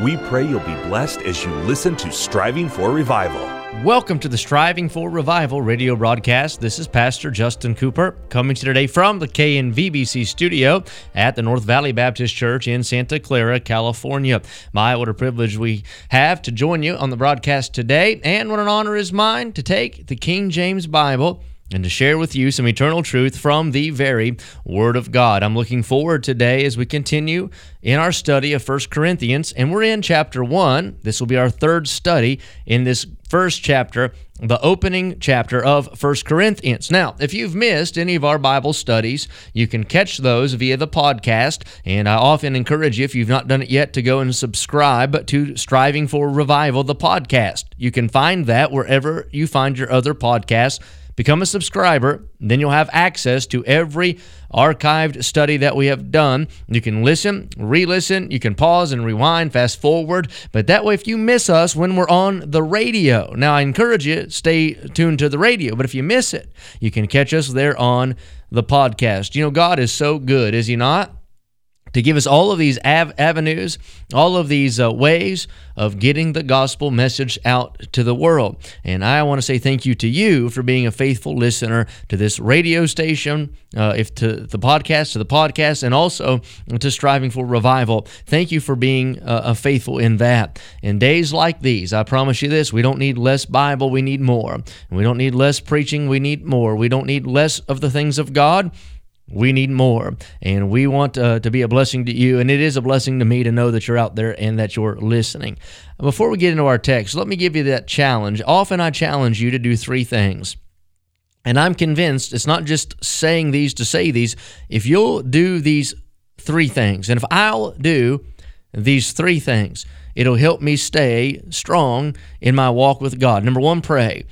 We pray you'll be blessed as you listen to Striving for Revival. Welcome to the Striving for Revival radio broadcast. This is Pastor Justin Cooper coming to you today from the KNVBC studio at the North Valley Baptist Church in Santa Clara, California. My, what a privilege we have to join you on the broadcast today, and what an honor is mine to take the King James Bible and to share with you some eternal truth from the very Word of God. I'm looking forward today as we continue in our study of First Corinthians, and we're in chapter 1. This will be our third study in this first chapter, the opening chapter of First Corinthians. Now, if you've missed any of our Bible studies, you can catch those via the podcast, and I often encourage you, if you've not done it yet, to go and subscribe to Striving for Revival, the podcast. You can find that wherever you find your other podcasts Become a subscriber, then you'll have access to every archived study that we have done. You can listen, re listen, you can pause and rewind, fast forward. But that way, if you miss us when we're on the radio, now I encourage you, stay tuned to the radio, but if you miss it, you can catch us there on the podcast. You know, God is so good, is He not? To give us all of these av- avenues, all of these uh, ways of getting the gospel message out to the world. And I want to say thank you to you for being a faithful listener to this radio station, uh, if to the podcast, to the podcast, and also to striving for revival. Thank you for being uh, faithful in that. In days like these, I promise you this: we don't need less Bible, we need more. We don't need less preaching, we need more. We don't need less of the things of God we need more and we want uh, to be a blessing to you and it is a blessing to me to know that you're out there and that you're listening. Before we get into our text let me give you that challenge. Often i challenge you to do three things and i'm convinced it's not just saying these to say these. If you'll do these three things and if i'll do these three things it'll help me stay strong in my walk with god. Number one pray.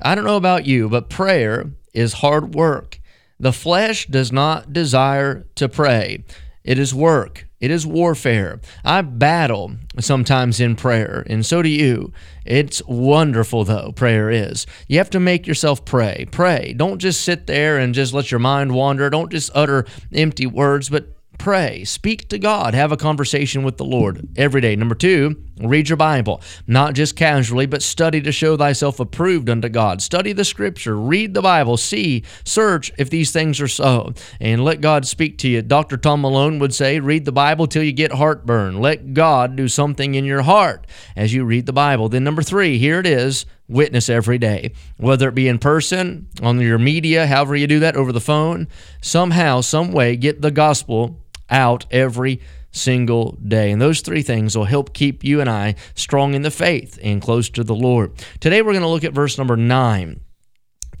I don't know about you but prayer is hard work the flesh does not desire to pray. It is work. It is warfare. I battle sometimes in prayer, and so do you. It's wonderful, though, prayer is. You have to make yourself pray. Pray. Don't just sit there and just let your mind wander. Don't just utter empty words, but pray, speak to God, have a conversation with the Lord every day. Number two, read your Bible, not just casually, but study to show thyself approved unto God. Study the scripture, read the Bible, see, search if these things are so, and let God speak to you. Dr. Tom Malone would say, read the Bible till you get heartburn. Let God do something in your heart as you read the Bible. Then, number three, here it is witness every day, whether it be in person, on your media, however you do that, over the phone, somehow, some way, get the gospel out every single day. And those three things will help keep you and I strong in the faith and close to the Lord. Today we're going to look at verse number 9.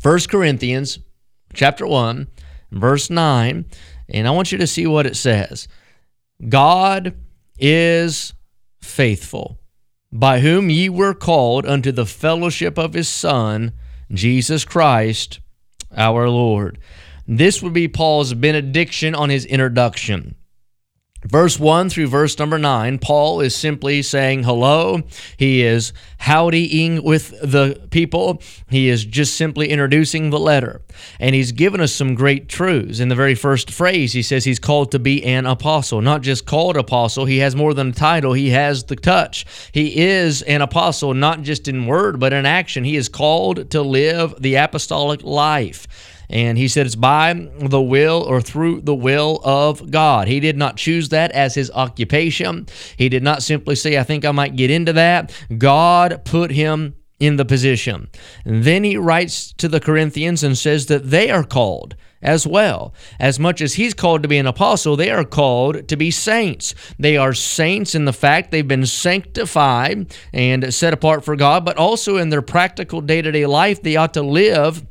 1 Corinthians chapter 1, verse 9, and I want you to see what it says. God is faithful, by whom ye were called unto the fellowship of his Son, Jesus Christ, our Lord. This would be Paul's benediction on his introduction. Verse 1 through verse number 9, Paul is simply saying hello. He is howdying with the people. He is just simply introducing the letter. And he's given us some great truths. In the very first phrase, he says he's called to be an apostle. Not just called apostle, he has more than a title, he has the touch. He is an apostle, not just in word, but in action. He is called to live the apostolic life. And he said it's by the will or through the will of God. He did not choose that as his occupation. He did not simply say, I think I might get into that. God put him in the position. And then he writes to the Corinthians and says that they are called as well. As much as he's called to be an apostle, they are called to be saints. They are saints in the fact they've been sanctified and set apart for God, but also in their practical day to day life, they ought to live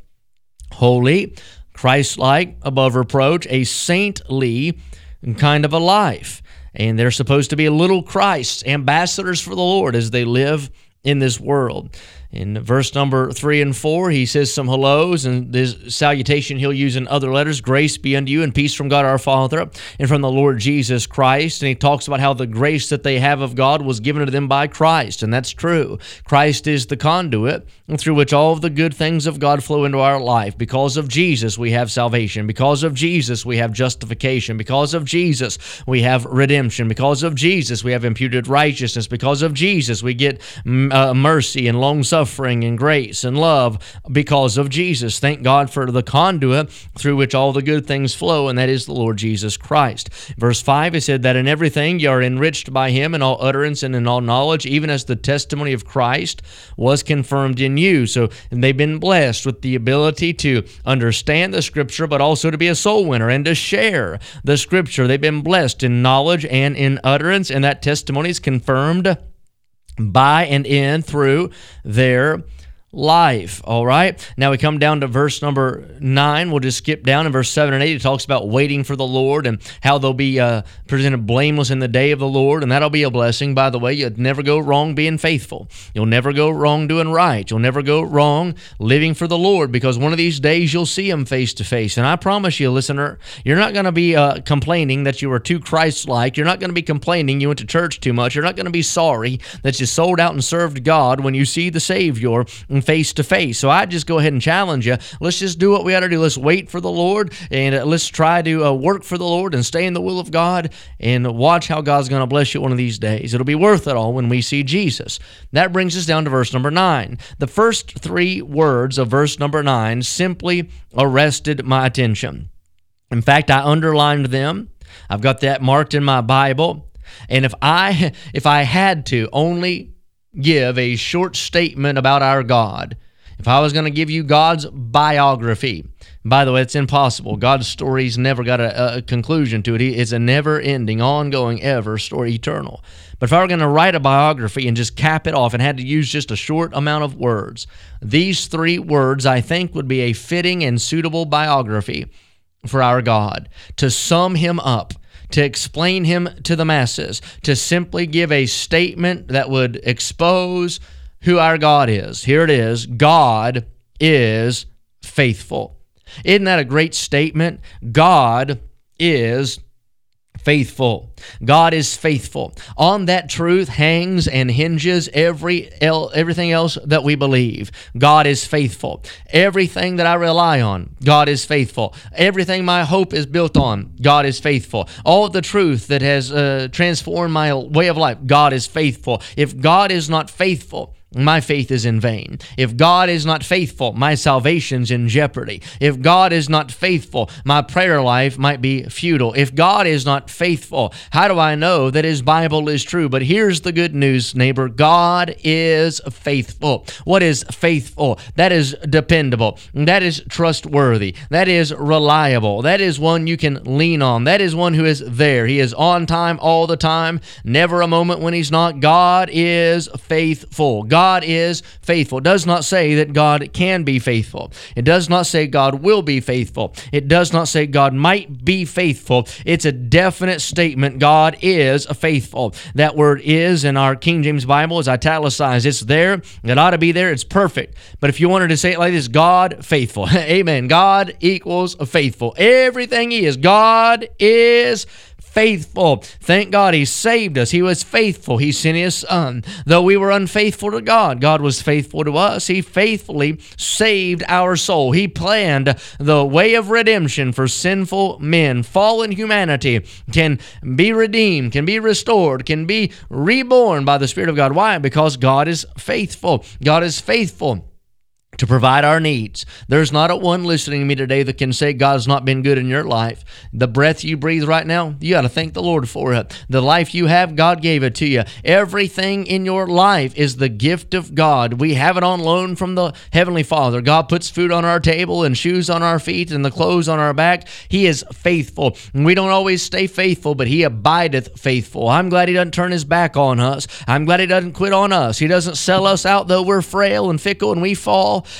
holy, Christ like, above reproach, a saintly kind of a life. And they're supposed to be little Christs, ambassadors for the Lord as they live in this world. In verse number three and four, he says some hellos and this salutation he'll use in other letters grace be unto you and peace from God our Father and from the Lord Jesus Christ. And he talks about how the grace that they have of God was given to them by Christ. And that's true. Christ is the conduit through which all of the good things of God flow into our life. Because of Jesus, we have salvation. Because of Jesus, we have justification. Because of Jesus, we have redemption. Because of Jesus, we have imputed righteousness. Because of Jesus, we get uh, mercy and long suffering suffering and grace and love because of Jesus. Thank God for the conduit through which all the good things flow, and that is the Lord Jesus Christ. Verse 5, it said that in everything you are enriched by him in all utterance and in all knowledge, even as the testimony of Christ was confirmed in you. So they've been blessed with the ability to understand the scripture, but also to be a soul winner and to share the scripture. They've been blessed in knowledge and in utterance, and that testimony is confirmed by and in through their life. All right. Now we come down to verse number nine. We'll just skip down in verse seven and eight. It talks about waiting for the Lord and how they'll be uh, presented blameless in the day of the Lord. And that'll be a blessing. By the way, you'll never go wrong being faithful. You'll never go wrong doing right. You'll never go wrong living for the Lord because one of these days you'll see Him face to face. And I promise you, listener, you're not going to be uh, complaining that you were too Christ like. You're not going to be complaining you went to church too much. You're not going to be sorry that you sold out and served God when you see the Savior face to face. So I just go ahead and challenge you. Let's just do what we got to do. Let's wait for the Lord and uh, let's try to uh, work for the Lord and stay in the will of God and watch how God's going to bless you one of these days. It'll be worth it all when we see Jesus. That brings us down to verse number nine. The first three words of verse number nine simply arrested my attention. In fact, I underlined them. I've got that marked in my Bible. And if I if I had to only give a short statement about our God, if I was going to give you God's biography, by the way, it's impossible. God's story's never got a, a conclusion to it. It's a never ending, ongoing, ever story, eternal. But if I were going to write a biography and just cap it off and had to use just a short amount of words, these three words I think would be a fitting and suitable biography for our God to sum him up to explain him to the masses, to simply give a statement that would expose who our God is. Here it is God is faithful. Isn't that a great statement? God is faithful. God is faithful. On that truth hangs and hinges every everything else that we believe. God is faithful. Everything that I rely on, God is faithful. Everything my hope is built on, God is faithful. All the truth that has uh, transformed my way of life, God is faithful. If God is not faithful, my faith is in vain. If God is not faithful, my salvation's in jeopardy. If God is not faithful, my prayer life might be futile. If God is not faithful, how do I know that His Bible is true? But here's the good news, neighbor God is faithful. What is faithful? That is dependable. That is trustworthy. That is reliable. That is one you can lean on. That is one who is there. He is on time all the time, never a moment when He's not. God is faithful. God God is faithful. It does not say that God can be faithful. It does not say God will be faithful. It does not say God might be faithful. It's a definite statement. God is faithful. That word is in our King James Bible is italicized. It's there. It ought to be there. It's perfect. But if you wanted to say it like this, God faithful. Amen. God equals faithful. Everything He is. God is faithful. Thank God He saved us. He was faithful. He sent His Son. Though we were unfaithful to God, God was faithful to us. He faithfully saved our soul. He planned the way of redemption for sinful men. Fallen humanity can be redeemed, can be restored, can be reborn by the Spirit of God. Why? Because God is faithful. God is faithful to provide our needs. There's not a one listening to me today that can say God's not been good in your life. The breath you breathe right now, you got to thank the Lord for it. The life you have, God gave it to you. Everything in your life is the gift of God. We have it on loan from the Heavenly Father. God puts food on our table and shoes on our feet and the clothes on our back. He is faithful. We don't always stay faithful, but He abideth faithful. I'm glad He doesn't turn His back on us. I'm glad He doesn't quit on us. He doesn't sell us out though we're frail and fickle and we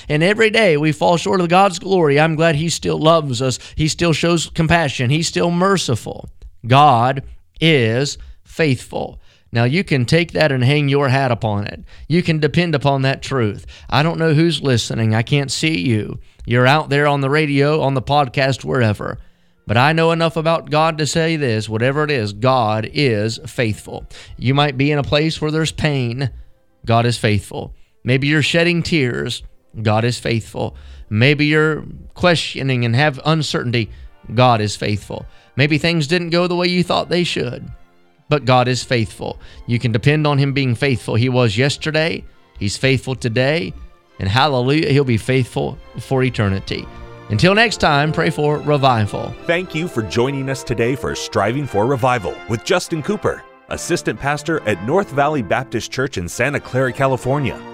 and every day we fall short of God's glory. I'm glad He still loves us. He still shows compassion. He's still merciful. God is faithful. Now, you can take that and hang your hat upon it. You can depend upon that truth. I don't know who's listening. I can't see you. You're out there on the radio, on the podcast, wherever. But I know enough about God to say this whatever it is, God is faithful. You might be in a place where there's pain, God is faithful. Maybe you're shedding tears, God is faithful. Maybe you're questioning and have uncertainty, God is faithful. Maybe things didn't go the way you thought they should, but God is faithful. You can depend on Him being faithful. He was yesterday, He's faithful today, and hallelujah, He'll be faithful for eternity. Until next time, pray for revival. Thank you for joining us today for Striving for Revival with Justin Cooper, Assistant Pastor at North Valley Baptist Church in Santa Clara, California.